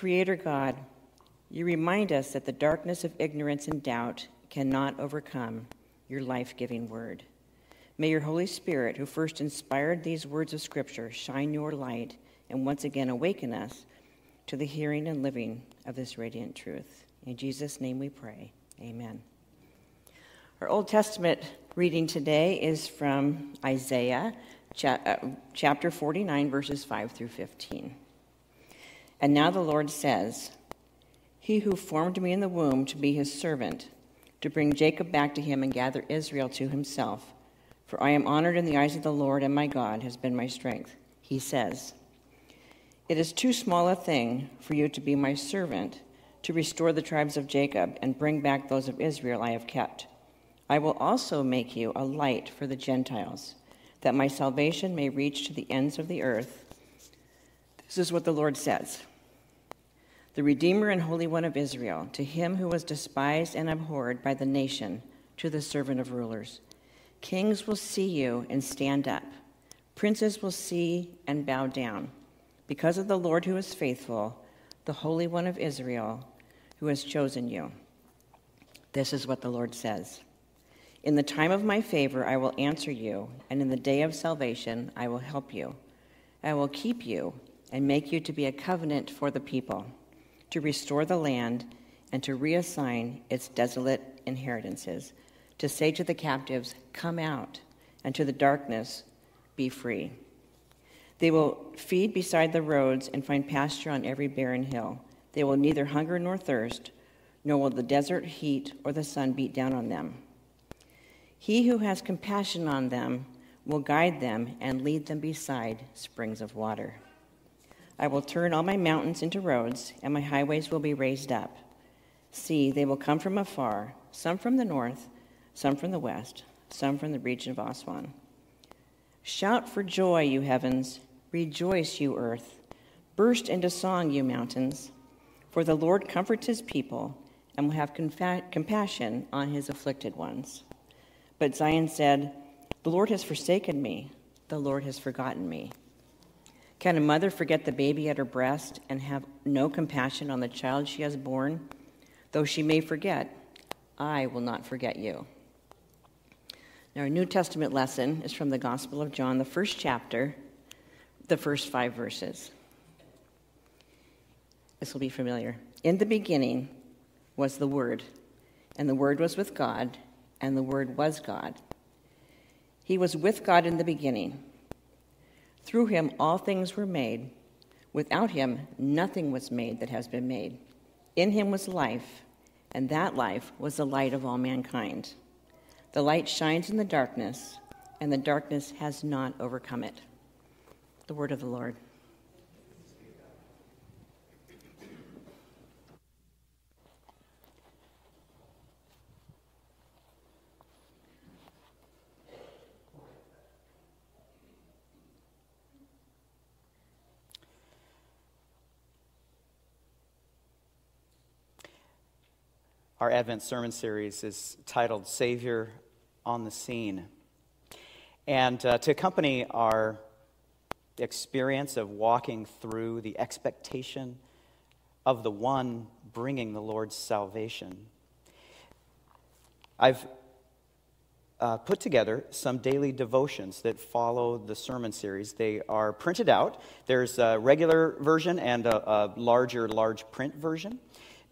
Creator God, you remind us that the darkness of ignorance and doubt cannot overcome your life giving word. May your Holy Spirit, who first inspired these words of Scripture, shine your light and once again awaken us to the hearing and living of this radiant truth. In Jesus' name we pray. Amen. Our Old Testament reading today is from Isaiah uh, chapter 49, verses 5 through 15. And now the Lord says, He who formed me in the womb to be his servant, to bring Jacob back to him and gather Israel to himself. For I am honored in the eyes of the Lord, and my God has been my strength. He says, It is too small a thing for you to be my servant, to restore the tribes of Jacob and bring back those of Israel I have kept. I will also make you a light for the Gentiles, that my salvation may reach to the ends of the earth. This is what the Lord says The Redeemer and Holy One of Israel, to him who was despised and abhorred by the nation, to the servant of rulers. Kings will see you and stand up, princes will see and bow down, because of the Lord who is faithful, the Holy One of Israel, who has chosen you. This is what the Lord says. In the time of my favor, I will answer you, and in the day of salvation, I will help you. I will keep you and make you to be a covenant for the people, to restore the land and to reassign its desolate inheritances, to say to the captives, Come out, and to the darkness, Be free. They will feed beside the roads and find pasture on every barren hill. They will neither hunger nor thirst, nor will the desert heat or the sun beat down on them. He who has compassion on them will guide them and lead them beside springs of water. I will turn all my mountains into roads, and my highways will be raised up. See, they will come from afar, some from the north, some from the west, some from the region of Aswan. Shout for joy, you heavens. Rejoice, you earth. Burst into song, you mountains. For the Lord comforts his people and will have compassion on his afflicted ones. But Zion said, The Lord has forsaken me, the Lord has forgotten me. Can a mother forget the baby at her breast and have no compassion on the child she has born? Though she may forget, I will not forget you. Now, our New Testament lesson is from the Gospel of John, the first chapter, the first five verses. This will be familiar. In the beginning was the Word, and the Word was with God and the Word was God. He was with God in the beginning. Through him all things were made. Without him nothing was made that has been made. In him was life, and that life was the light of all mankind. The light shines in the darkness, and the darkness has not overcome it. The word of the Lord. Our Advent sermon series is titled Savior on the Scene. And uh, to accompany our experience of walking through the expectation of the one bringing the Lord's salvation, I've uh, put together some daily devotions that follow the sermon series. They are printed out. There's a regular version and a, a larger, large print version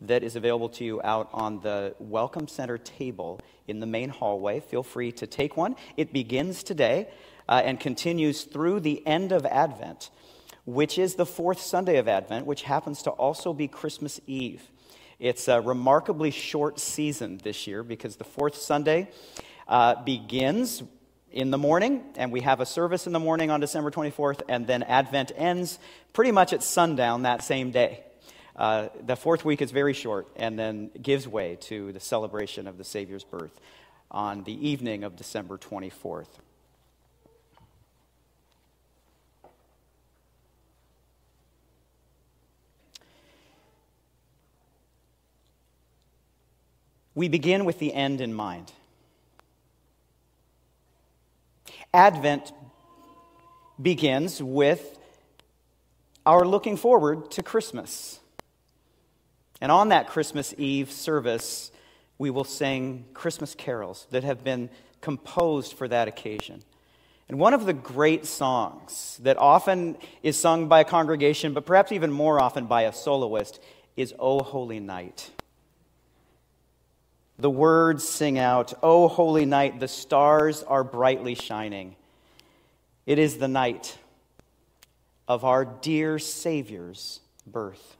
that is available to you out on the Welcome Center table in the main hallway. Feel free to take one. It begins today uh, and continues through the end of Advent, which is the fourth Sunday of Advent, which happens to also be Christmas Eve. It's a remarkably short season this year because the fourth Sunday uh, begins in the morning, and we have a service in the morning on December 24th, and then Advent ends pretty much at sundown that same day. Uh, the fourth week is very short and then gives way to the celebration of the Savior's birth on the evening of December 24th. We begin with the end in mind. Advent begins with our looking forward to Christmas. And on that Christmas Eve service, we will sing Christmas carols that have been composed for that occasion. And one of the great songs that often is sung by a congregation, but perhaps even more often by a soloist, is O Holy Night. The words sing out, O holy night, the stars are brightly shining. It is the night of our dear Savior's birth.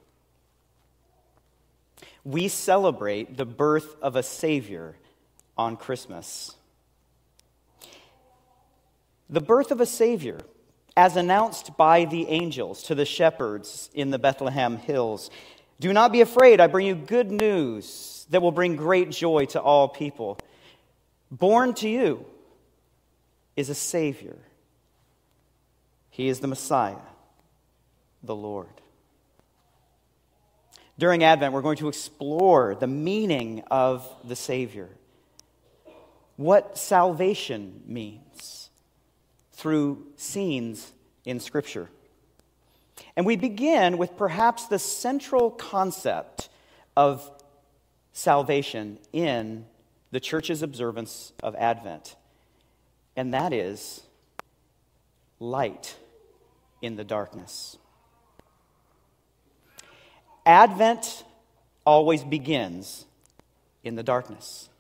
We celebrate the birth of a Savior on Christmas. The birth of a Savior, as announced by the angels to the shepherds in the Bethlehem hills. Do not be afraid, I bring you good news that will bring great joy to all people. Born to you is a Savior. He is the Messiah, the Lord. During Advent, we're going to explore the meaning of the Savior, what salvation means through scenes in Scripture. And we begin with perhaps the central concept of salvation in the church's observance of Advent, and that is light in the darkness. Advent always begins in the darkness.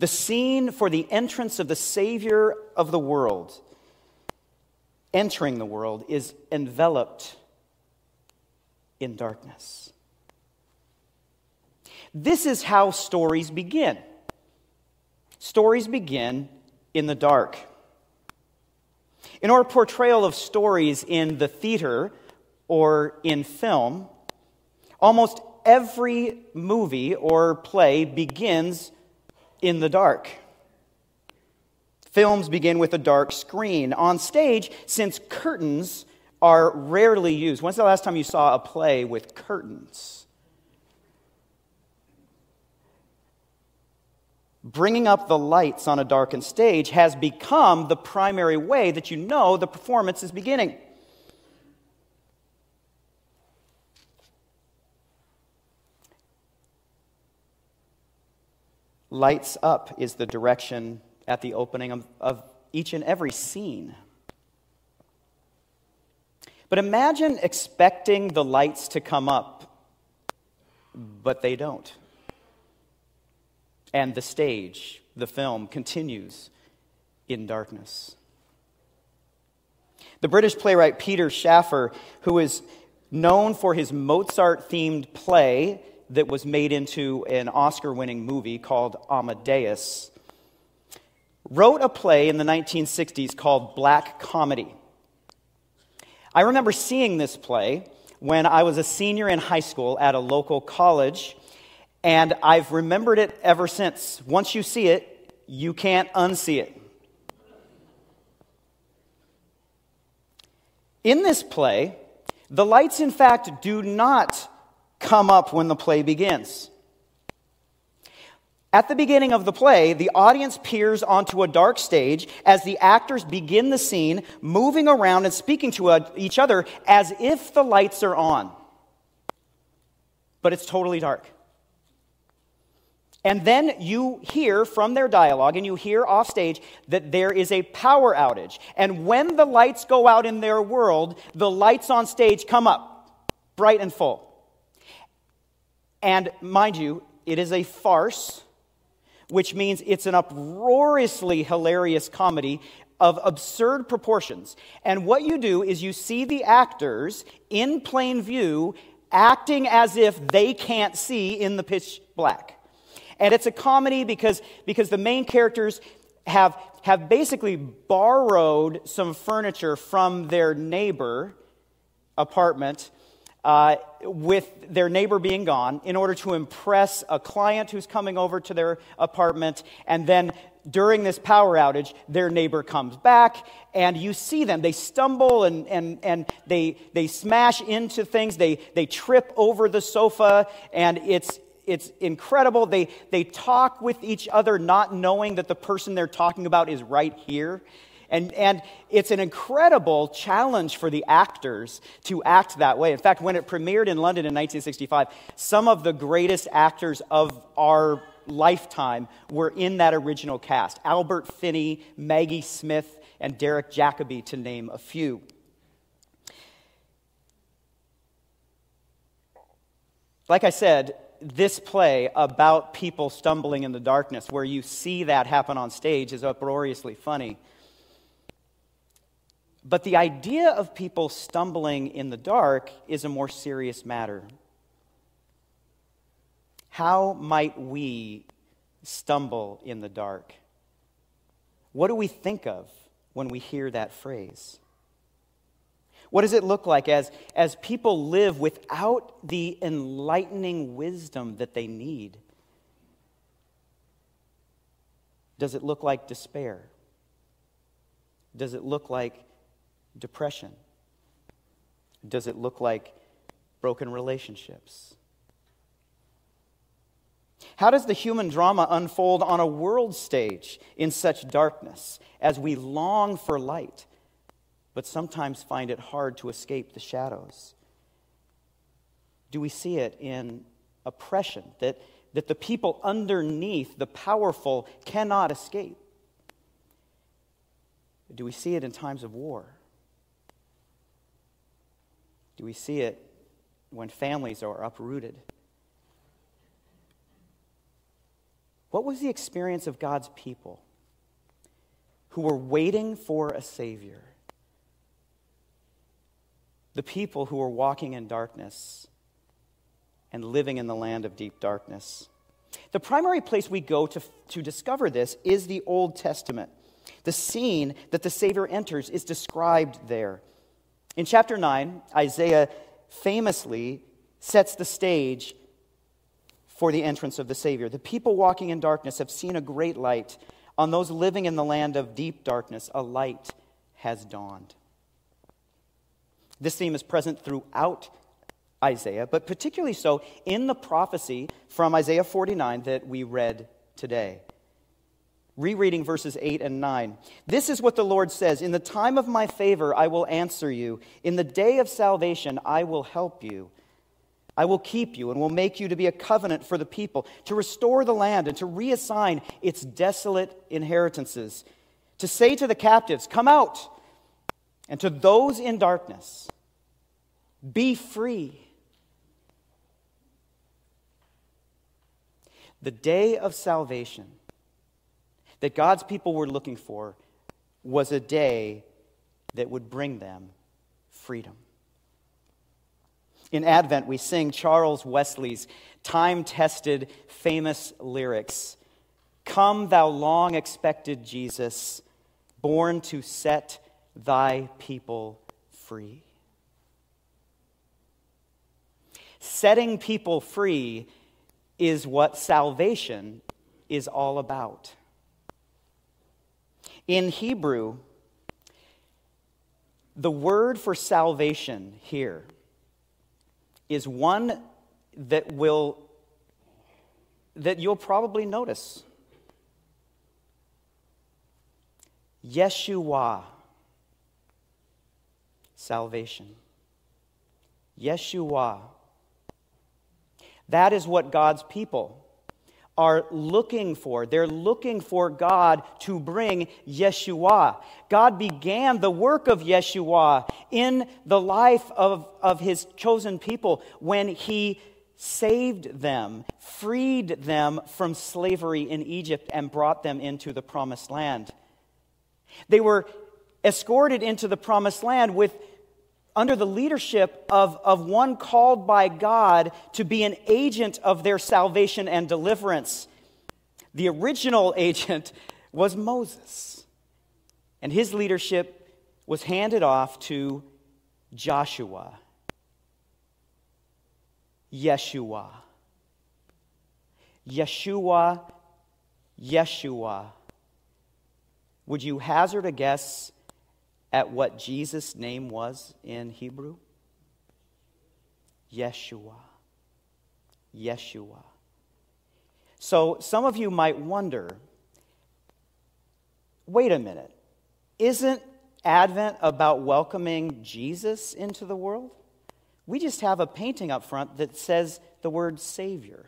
The scene for the entrance of the Savior of the world, entering the world, is enveloped in darkness. This is how stories begin. Stories begin in the dark. In our portrayal of stories in the theater or in film, almost every movie or play begins in the dark. Films begin with a dark screen. On stage, since curtains are rarely used, when's the last time you saw a play with curtains? bringing up the lights on a darkened stage has become the primary way that you know the performance is beginning. Lights up is the direction at the opening of, of each and every scene. But imagine expecting the lights to come up, but they don't. And the stage, the film, continues in darkness. The British playwright Peter Shaffer, who is known for his Mozart themed play that was made into an Oscar winning movie called Amadeus, wrote a play in the 1960s called Black Comedy. I remember seeing this play when I was a senior in high school at a local college and I've remembered it ever since. Once you see it, you can't unsee it. In this play, the lights, in fact, do not come up when the play begins. At the beginning of the play, the audience peers onto a dark stage as the actors begin the scene, moving around and speaking to each other as if the lights are on. But it's totally dark. And then you hear from their dialogue and you hear offstage that there is a power outage. And when the lights go out in their world, the lights on stage come up bright and full. And mind you, it is a farce, which means it's an uproariously hilarious comedy of absurd proportions. And what you do is you see the actors in plain view acting as if they can't see in the pitch black. And it's a comedy because, because the main characters have, have basically borrowed some furniture from their neighbor apartment uh, with their neighbor being gone in order to impress a client who's coming over to their apartment. And then during this power outage, their neighbor comes back, and you see them. They stumble and, and, and they, they smash into things, they, they trip over the sofa, and it's, it's incredible. They, they talk with each other, not knowing that the person they're talking about is right here. And, and it's an incredible challenge for the actors to act that way. In fact, when it premiered in London in 1965, some of the greatest actors of our lifetime were in that original cast Albert Finney, Maggie Smith, and Derek Jacobi, to name a few. Like I said, this play about people stumbling in the darkness, where you see that happen on stage, is uproariously funny. But the idea of people stumbling in the dark is a more serious matter. How might we stumble in the dark? What do we think of when we hear that phrase? What does it look like as, as people live without the enlightening wisdom that they need? Does it look like despair? Does it look like depression? Does it look like broken relationships? How does the human drama unfold on a world stage in such darkness as we long for light? but sometimes find it hard to escape the shadows? Do we see it in oppression that, that the people underneath, the powerful, cannot escape? Do we see it in times of war? Do we see it when families are uprooted? What was the experience of God's people who were waiting for a Savior? the people who were walking in darkness and living in the land of deep darkness. The primary place we go to, to discover this is the Old Testament. The scene that the Savior enters is described there. In chapter 9, Isaiah famously sets the stage for the entrance of the Savior. The people walking in darkness have seen a great light. On those living in the land of deep darkness, a light has dawned. This theme is present throughout Isaiah, but particularly so in the prophecy from Isaiah 49 that we read today. Rereading verses 8 and 9. This is what the Lord says In the time of my favor, I will answer you. In the day of salvation, I will help you. I will keep you and will make you to be a covenant for the people, to restore the land and to reassign its desolate inheritances, to say to the captives, Come out and to those in darkness, be free. The day of salvation that God's people were looking for was a day that would bring them freedom. In Advent, we sing Charles Wesley's time tested, famous lyrics Come, thou long expected Jesus, born to set thy people free. Setting people free is what salvation is all about. In Hebrew, the word for salvation here is one that will that you'll probably notice. Yeshua salvation. Yeshua. That is what God's people are looking for. They're looking for God to bring Yeshua. God began the work of Yeshua in the life of, of his chosen people when he saved them, freed them from slavery in Egypt, and brought them into the promised land. They were escorted into the promised land with under the leadership of, of one called by God to be an agent of their salvation and deliverance. The original agent was Moses, and his leadership was handed off to Joshua, Yeshua. Yeshua, Yeshua. Would you hazard a guess at what Jesus' name was in Hebrew? Yeshua. Yeshua. So some of you might wonder wait a minute. Isn't Advent about welcoming Jesus into the world? We just have a painting up front that says the word Savior.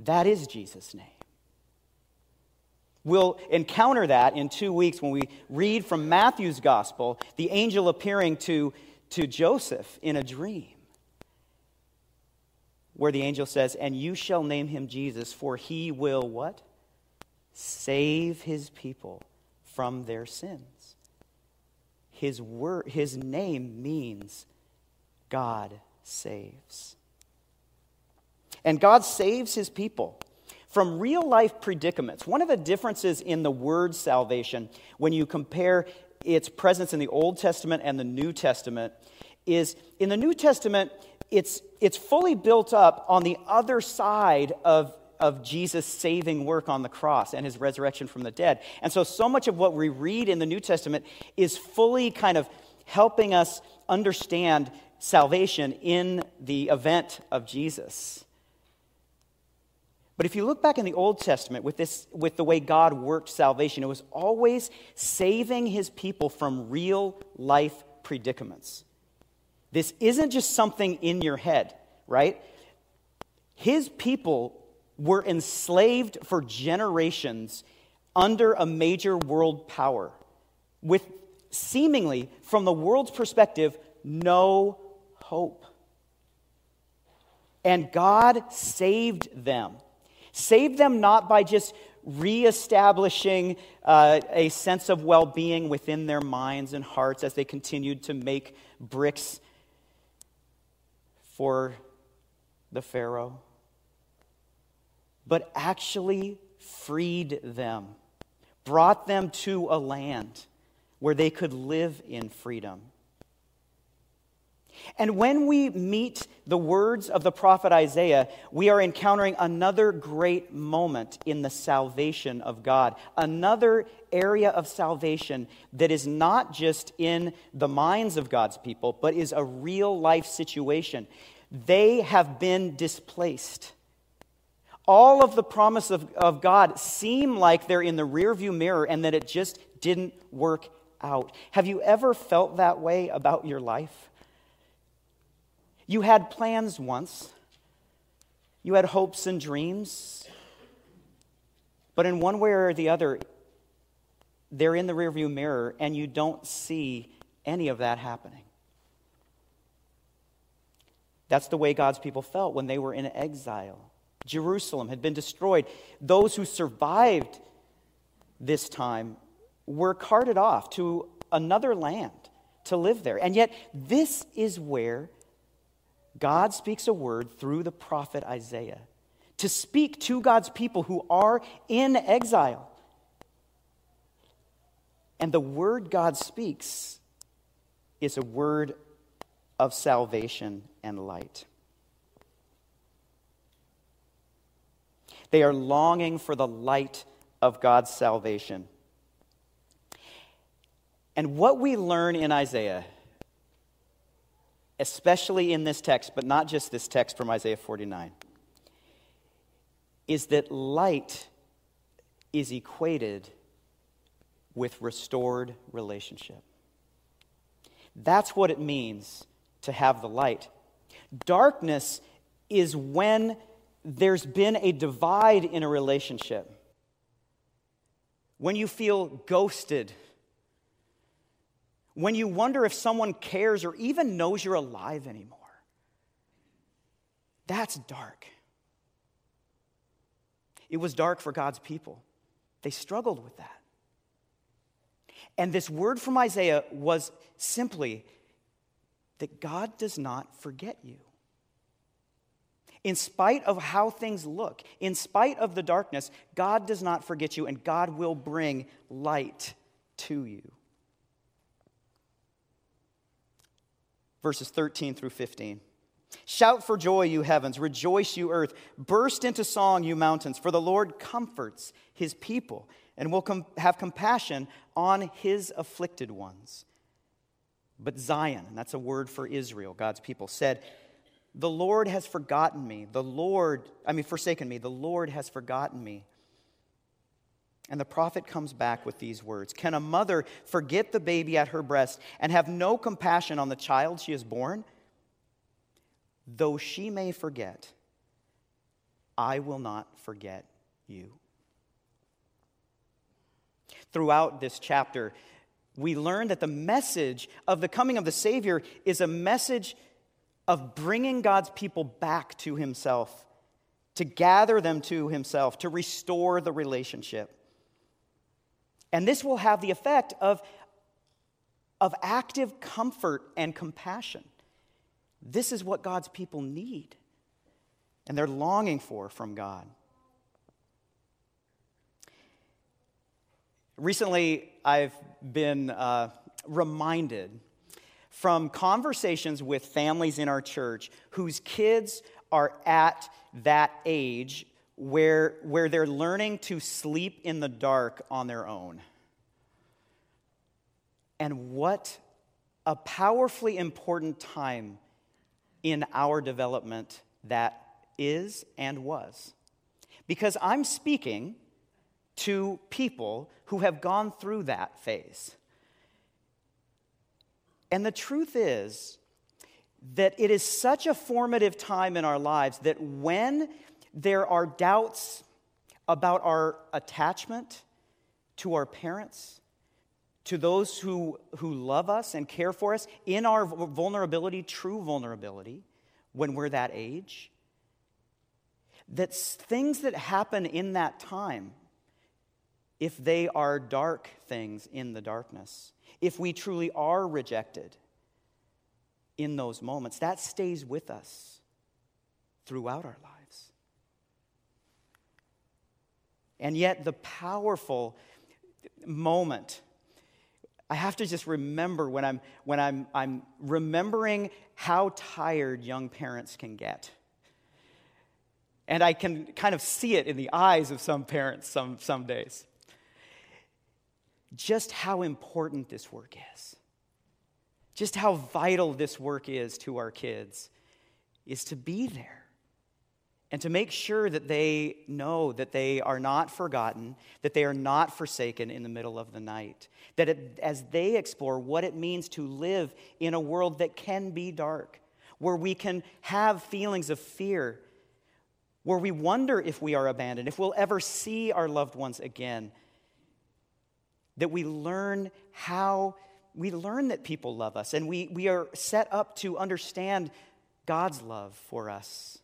That is Jesus' name. We'll encounter that in two weeks when we read from Matthew's gospel, the angel appearing to, to Joseph in a dream, where the angel says, And you shall name him Jesus, for he will what? Save his people from their sins. His, word, his name means God saves. And God saves his people from real life predicaments. One of the differences in the word salvation when you compare its presence in the Old Testament and the New Testament is in the New Testament, it's, it's fully built up on the other side of, of Jesus' saving work on the cross and his resurrection from the dead. And so, so much of what we read in the New Testament is fully kind of helping us understand salvation in the event of Jesus. But if you look back in the Old Testament with, this, with the way God worked salvation, it was always saving his people from real life predicaments. This isn't just something in your head, right? His people were enslaved for generations under a major world power with seemingly, from the world's perspective, no hope. And God saved them Save them not by just reestablishing uh, a sense of well being within their minds and hearts as they continued to make bricks for the Pharaoh, but actually freed them, brought them to a land where they could live in freedom. And when we meet the words of the prophet Isaiah, we are encountering another great moment in the salvation of God, another area of salvation that is not just in the minds of God's people, but is a real life situation. They have been displaced. All of the promise of, of God seem like they're in the rearview mirror and that it just didn't work out. Have you ever felt that way about your life? You had plans once, you had hopes and dreams, but in one way or the other, they're in the rearview mirror and you don't see any of that happening. That's the way God's people felt when they were in exile. Jerusalem had been destroyed. Those who survived this time were carted off to another land to live there. And yet, this is where God speaks a word through the prophet Isaiah to speak to God's people who are in exile. And the word God speaks is a word of salvation and light. They are longing for the light of God's salvation. And what we learn in Isaiah especially in this text, but not just this text from Isaiah 49, is that light is equated with restored relationship. That's what it means to have the light. Darkness is when there's been a divide in a relationship. When you feel ghosted when you wonder if someone cares or even knows you're alive anymore. That's dark. It was dark for God's people. They struggled with that. And this word from Isaiah was simply that God does not forget you. In spite of how things look, in spite of the darkness, God does not forget you, and God will bring light to you. Verses 13 through 15. Shout for joy, you heavens. Rejoice, you earth. Burst into song, you mountains, for the Lord comforts his people and will com- have compassion on his afflicted ones. But Zion, and that's a word for Israel, God's people, said, The Lord has forgotten me. The Lord, I mean, forsaken me. The Lord has forgotten me. And the prophet comes back with these words Can a mother forget the baby at her breast and have no compassion on the child she has born? Though she may forget, I will not forget you. Throughout this chapter, we learn that the message of the coming of the Savior is a message of bringing God's people back to Himself, to gather them to Himself, to restore the relationship. And this will have the effect of, of active comfort and compassion. This is what God's people need, and they're longing for from God. Recently, I've been uh, reminded from conversations with families in our church whose kids are at that age where, where they're learning to sleep in the dark on their own. And what a powerfully important time in our development that is and was. Because I'm speaking to people who have gone through that phase. And the truth is that it is such a formative time in our lives that when there are doubts about our attachment to our parents, to those who, who love us and care for us in our vulnerability, true vulnerability, when we're that age. That things that happen in that time, if they are dark things in the darkness, if we truly are rejected in those moments, that stays with us throughout our lives. And yet, the powerful moment, I have to just remember when I'm, when I'm, I'm remembering how tired young parents can get. And I can kind of see it in the eyes of some parents some, some days. Just how important this work is. Just how vital this work is to our kids is to be there and to make sure that they know that they are not forgotten, that they are not forsaken in the middle of the night. That it, as they explore what it means to live in a world that can be dark, where we can have feelings of fear, where we wonder if we are abandoned, if we'll ever see our loved ones again, that we learn how, we learn that people love us, and we, we are set up to understand God's love for us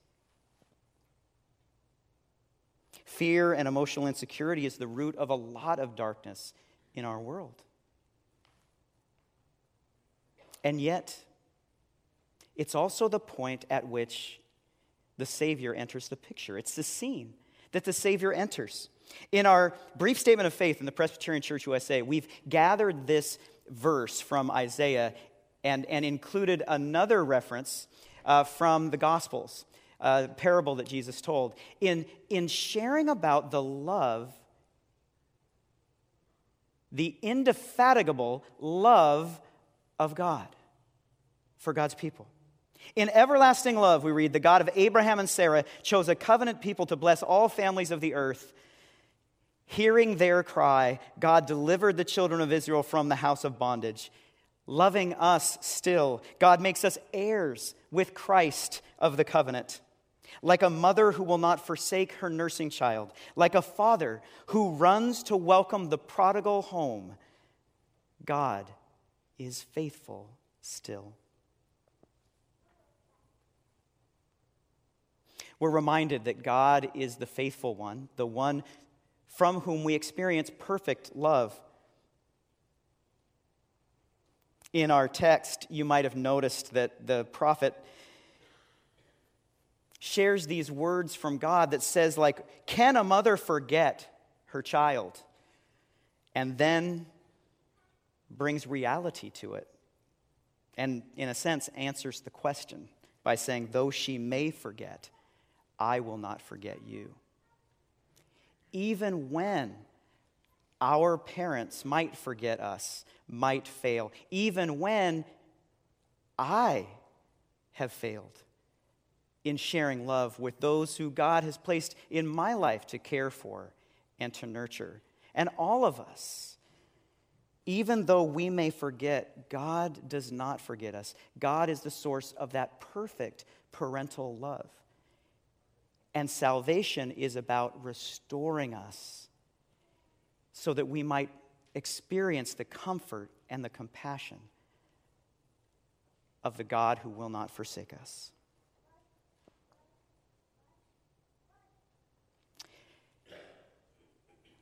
Fear and emotional insecurity is the root of a lot of darkness in our world. And yet, it's also the point at which the Savior enters the picture. It's the scene that the Savior enters. In our brief statement of faith in the Presbyterian Church USA, we've gathered this verse from Isaiah and, and included another reference uh, from the Gospels uh, parable that Jesus told, in, in sharing about the love, the indefatigable love of God for God's people. In everlasting love, we read, the God of Abraham and Sarah chose a covenant people to bless all families of the earth. Hearing their cry, God delivered the children of Israel from the house of bondage. Loving us still, God makes us heirs with Christ of the covenant like a mother who will not forsake her nursing child, like a father who runs to welcome the prodigal home. God is faithful still. We're reminded that God is the faithful one, the one from whom we experience perfect love. In our text, you might have noticed that the prophet shares these words from God that says, like, can a mother forget her child? And then brings reality to it. And in a sense, answers the question by saying, though she may forget, I will not forget you. Even when our parents might forget us, might fail, even when I have failed in sharing love with those who God has placed in my life to care for and to nurture. And all of us, even though we may forget, God does not forget us. God is the source of that perfect parental love. And salvation is about restoring us so that we might experience the comfort and the compassion of the God who will not forsake us.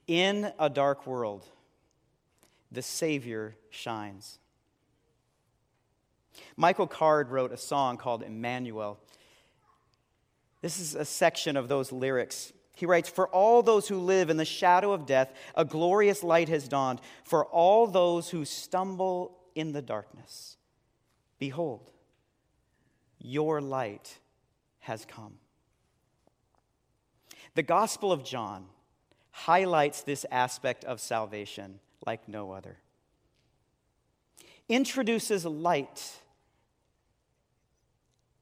In a dark world, the Savior shines. Michael Card wrote a song called Emmanuel. This is a section of those lyrics. He writes, For all those who live in the shadow of death, a glorious light has dawned. For all those who stumble in the darkness, behold, your light has come. The Gospel of John highlights this aspect of salvation like no other. Introduces light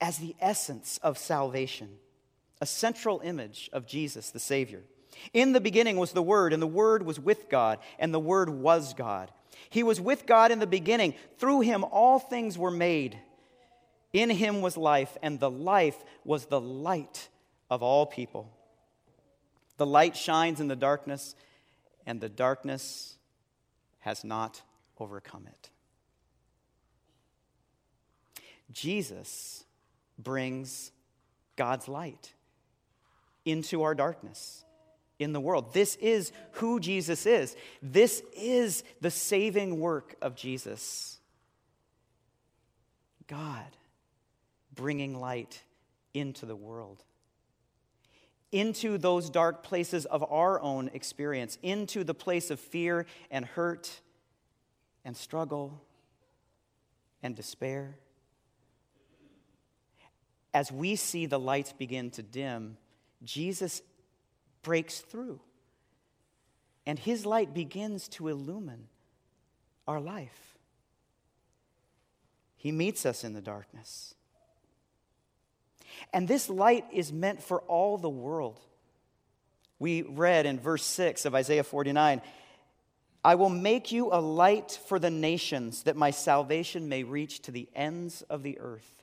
as the essence of salvation, a central image of Jesus, the Savior. In the beginning was the Word, and the Word was with God, and the Word was God. He was with God in the beginning. Through him, all things were made. In him was life, and the life was the light of all people. The light shines in the darkness, and the darkness has not overcome it. Jesus brings God's light into our darkness in the world. This is who Jesus is. This is the saving work of Jesus. God bringing light into the world into those dark places of our own experience, into the place of fear and hurt and struggle and despair. As we see the lights begin to dim, Jesus breaks through, and his light begins to illumine our life. He meets us in the darkness. And this light is meant for all the world. We read in verse 6 of Isaiah 49 I will make you a light for the nations, that my salvation may reach to the ends of the earth.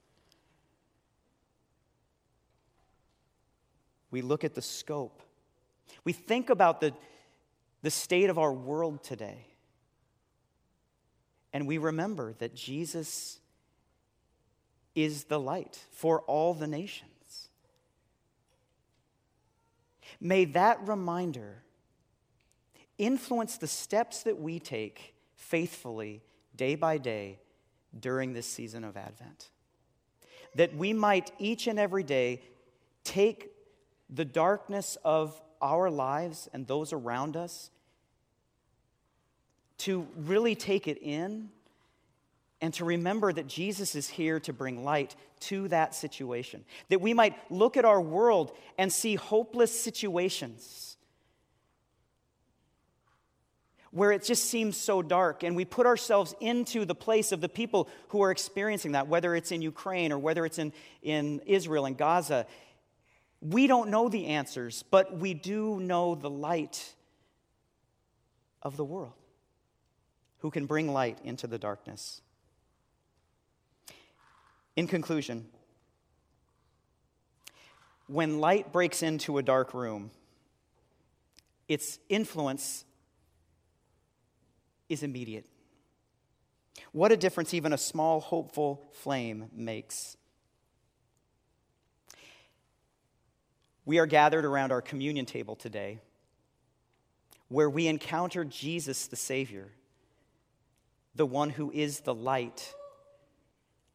We look at the scope. We think about the, the state of our world today. And we remember that Jesus is the light for all the nations. May that reminder influence the steps that we take faithfully day by day during this season of Advent. That we might each and every day take the darkness of our lives and those around us to really take it in and to remember that Jesus is here to bring light to that situation. That we might look at our world and see hopeless situations where it just seems so dark, and we put ourselves into the place of the people who are experiencing that, whether it's in Ukraine or whether it's in, in Israel and Gaza. We don't know the answers, but we do know the light of the world who can bring light into the darkness. In conclusion, when light breaks into a dark room, its influence is immediate. What a difference even a small, hopeful flame makes. We are gathered around our communion table today where we encounter Jesus, the Savior, the one who is the light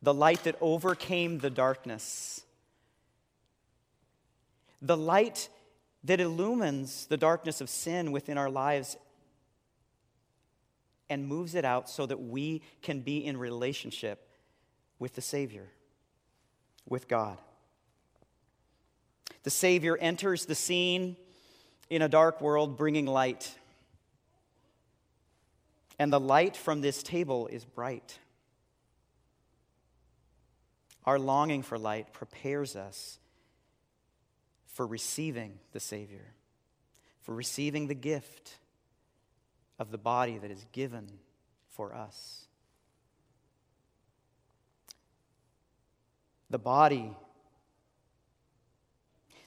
the light that overcame the darkness, the light that illumines the darkness of sin within our lives and moves it out so that we can be in relationship with the Savior, with God. The Savior enters the scene in a dark world bringing light. And the light from this table is bright. Our longing for light prepares us for receiving the Savior, for receiving the gift of the body that is given for us. The body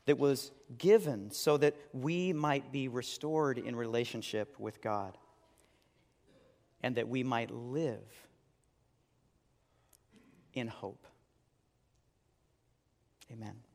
that was given so that we might be restored in relationship with God and that we might live in hope. Amen.